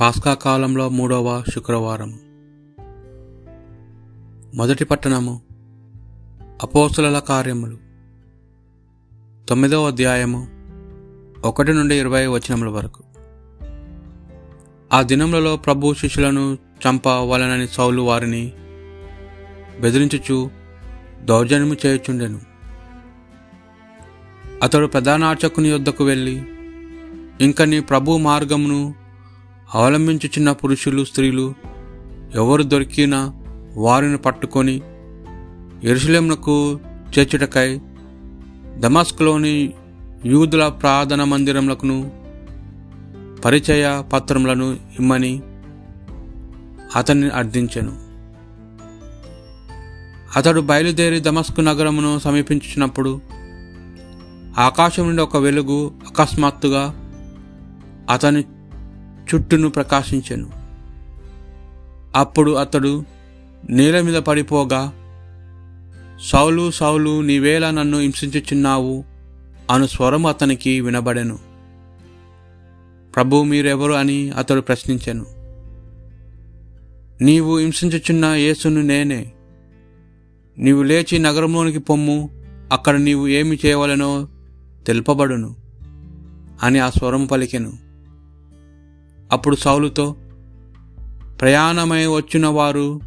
పాస్కా కాలంలో మూడవ శుక్రవారం. మొదటి పట్టణము అపోసుల కార్యములు. తొమ్మిదవ అధ్యాయము ఒకటి నుండి ఇరవై వచనముల వరకు. ఆ దినములలో ప్రభు శిష్యులను చంపవలనని సౌలు వారిని బెదిరించుచు దౌర్జన్యము చేయుచుండెను. అతడు ప్రధానార్చకుని యొద్దకు వెళ్ళి ఇంక నీ ప్రభు మార్గమును అవలంబించుచున్న పురుషులు స్త్రీలు ఎవరు దొరికినా వారిని పట్టుకొని ఎరుసలేమునకు చేర్చుటకై దమస్క్లోని యూదుల ప్రార్థన మందిరములకును పరిచయ పత్రములను ఇమ్మని అతన్ని అర్థించెను. అతడు బయలుదేరి దమస్కు నగరమును సమీపించినప్పుడు ఆకాశం నుండి ఒక వెలుగు అకస్మాత్తుగా అతని చుట్టూను ప్రకాశించెను. అప్పుడు అతడు నేల మీద పడిపోగా సౌలు సౌలు నీవేలా నన్ను హింసించుచున్నావు అను స్వరం అతనికి వినబడెను. ప్రభు మీరెవరు? అని అతడు ప్రశ్నించెను. నీవు హింసించుచున్న యేసును నేనే. నీవు లేచి నగరంలోనికి పొమ్ము అక్కడ నీవు ఏమి చేయవలనో తెలుపబడును అని ఆ స్వరం పలికెను. అప్పుడు సౌలుతో ప్రయాణమై వచ్చిన వారు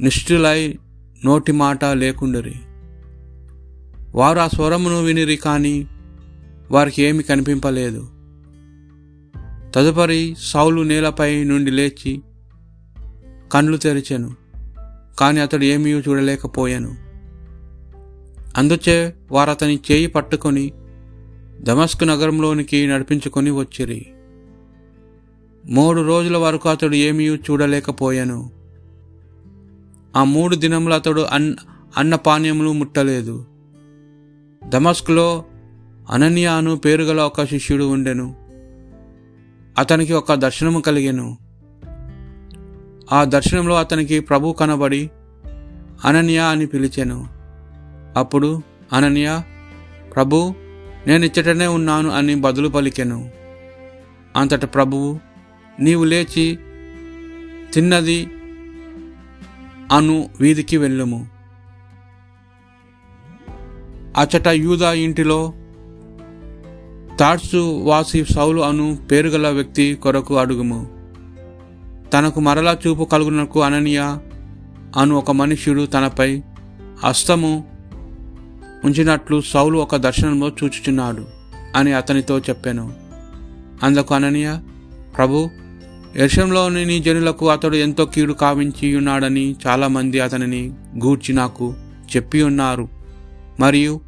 నిష్ఠులై నోటి మాట లేకుండరి. వారు ఆ స్వరమును వినిరి కానీ వారికి ఏమి కనిపింపలేదు. తదుపరి సౌలు నేలపై నుండి లేచి కండ్లు తెరిచెను కానీ అతడు ఏమీ చూడలేకపోయాను. అందుచే వారు అతని చేయి పట్టుకొని దమస్కు నగరంలోనికి నడిపించుకొని వచ్చిరి. మూడు రోజుల వరకు అతడు ఏమీ చూడలేకపోయాను. ఆ మూడు దినములు అతడు అన్ అన్నపానీయములు ముట్టలేదు. దమస్క్లో అనన్యాను పేరుగల ఒక శిష్యుడు ఉండెను. అతనికి ఒక దర్శనము కలిగెను. ఆ దర్శనంలో అతనికి ప్రభు కనబడి అనన్య అని పిలిచెను. అప్పుడు అనన్య ప్రభు నేను ఇచ్చటనే ఉన్నాను అని బదులు పలికెను. అంతట ప్రభువు నీవు లేచి తిన్నది అను వీధికి వెళ్ళుము. అచట యూదా ఇంటిలో తాడ్సు వాసి సౌలు అను పేరుగల వ్యక్తి కొరకు అడుగుము. తనకు మరలా చూపు కలుగునకు అననీయ అను ఒక మనుష్యుడు తనపై హస్తము ఉంచినట్లు సౌలు ఒక దర్శనంలో చూచుచున్నాడు అని అతనితో చెప్పాను. అందుకు అననీయ ప్రభు యశంలోని నీ జనులకు అతడు ఎంతో కీడు కావించి ఉన్నాడని చాలామంది అతనిని గూర్చి నాకు చెప్పి ఉన్నారు. మరియు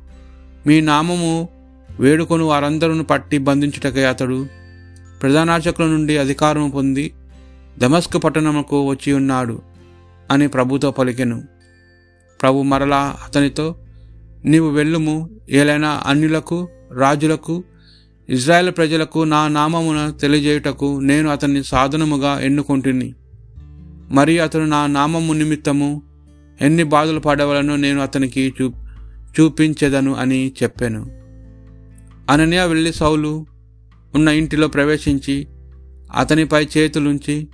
మీ నామము వేడుకొని వారందరూ పట్టి బంధించుటకై అతడు ప్రధానార్చకుల నుండి అధికారం పొంది దమస్క్ పట్టణముకు వచ్చి ఉన్నాడు అని ప్రభుతో పలికెను. ప్రభు మరలా అతనితో నీవు వెళ్ళుము ఏలైనా అన్యులకు రాజులకు ఇజ్రాయెల్ ప్రజలకు నా నామమున తెలియజేయుటకు నేను అతన్ని సాధనముగా ఎన్నుకుంటుని. మరి అతను నా నామము నిమిత్తము ఎన్ని బాధలు పడవలనో నేను అతనికి చూ చూపించెదను అని చెప్పాను. అనన్య వెళ్ళి సౌలు ఉన్న ఇంటిలో ప్రవేశించి అతనిపై చేతులుంచి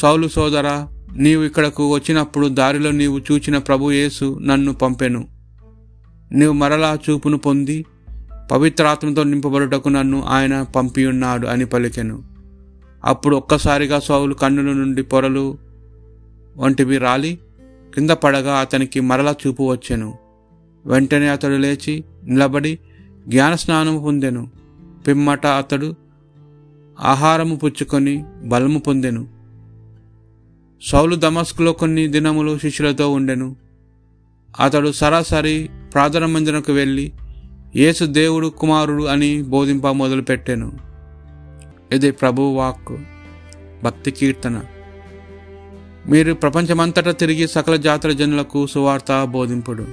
సౌలు సోదర నీవు ఇక్కడకు వచ్చినప్పుడు దారిలో నీవు చూచిన ప్రభు యేసు నన్ను పంపెను. నీవు మరలా చూపును పొంది పవిత్రాత్మతో నింపబడుటకు నన్ను ఆయన పంపియున్నాడు అని పలికెను. అప్పుడు ఒక్కసారిగా సౌలు కన్నుల నుండి పొరలు వంటివి రాలి కింద పడగా అతనికి మరలా చూపు వచ్చెను. వెంటనే అతడు లేచి నిలబడి జ్ఞానస్నానం పొందెను. పిమ్మట అతడు ఆహారము పుచ్చుకొని బలము పొందెను. సౌలు దమస్కులో కొన్ని దినములు శిష్యులతో ఉండెను. అతడు సరాసరి ప్రార్థన మందిరకు వెళ్ళి యేసు దేవుడు కుమారుడు అని బోధింప మొదలుపెట్టాను. ఇది ప్రభు వాక్ భక్తి కీర్తన. మీరు ప్రపంచమంతటా తిరిగి సకల జాతర జనులకు సువార్త బోధింపుడు.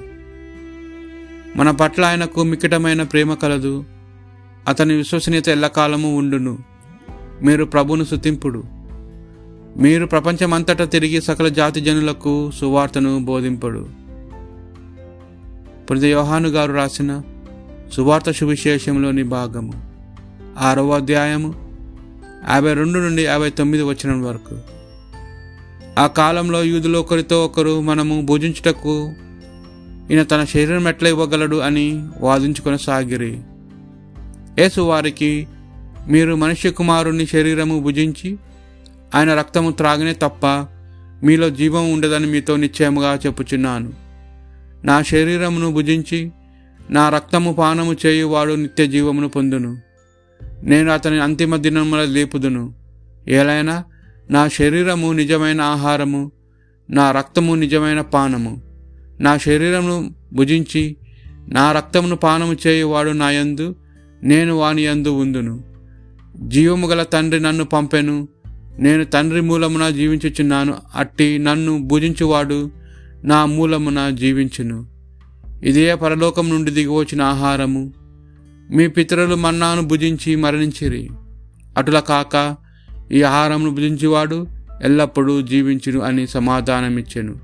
మన పట్ల ఆయనకు మికిటమైన ప్రేమ కలదు. అతని విశ్వసనీయత ఎల్లకాలము ఉండును. మీరు ప్రభును శుతింపుడు మీరు ప్రపంచమంతటా తిరిగి సకల జాతి జనులకు సువార్తను బోధింపుడు. పురిద యోహాను గారు రాసిన సువార్త సువిశేషంలోని భాగము. ఆరవ అధ్యాయము యాభై రెండు నుండి యాభై తొమ్మిది వచ్చిన వరకు. ఆ కాలంలో యూదులు ఒకరితో ఒకరు మనము భుజించుటకు ఈయన తన శరీరం ఎట్లా ఇవ్వగలడు అని వాదించుకొని సాగిరి యేసు వారికి మీరు మనుష్య కుమారుని శరీరము భుజించి ఆయన రక్తము త్రాగనే తప్ప మీలో జీవం ఉండదని మీతో నిశ్చయముగా చెప్పుచున్నాను. నా శరీరమును భుజించి నా రక్తము పానము చేయువాడు నిత్య జీవమును పొందును. నేను అతని అంతిమ దినముల లేపుదును. ఏలైనా నా శరీరము నిజమైన ఆహారము నా రక్తము నిజమైన పానము. నా శరీరమును భుజించి నా రక్తమును పానము చేయువాడు నా యందు నేను వాని యందు ఉందును. జీవము గల తండ్రి నన్ను పంపెను. నేను తండ్రి మూలమున జీవించుచున్నాను. అట్టి నన్ను భుజించువాడు నా మూలమున జీవించును. ఇదే పరలోకం నుండి దిగివచ్చిన ఆహారము. మీ పితరులు మన్నాను భుజించి మరణించిరి. అటుల కాక ఈ ఆహారమును భుజించేవాడు ఎల్లప్పుడూ జీవించును అని సమాధానమిచ్చెను.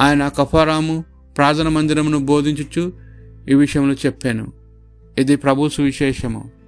ఆయన కఫారాము ప్రార్థన మందిరమును బోధించుచు ఈ విషయంలో చెప్పాను. ఇది ప్రభు సువిశేషము.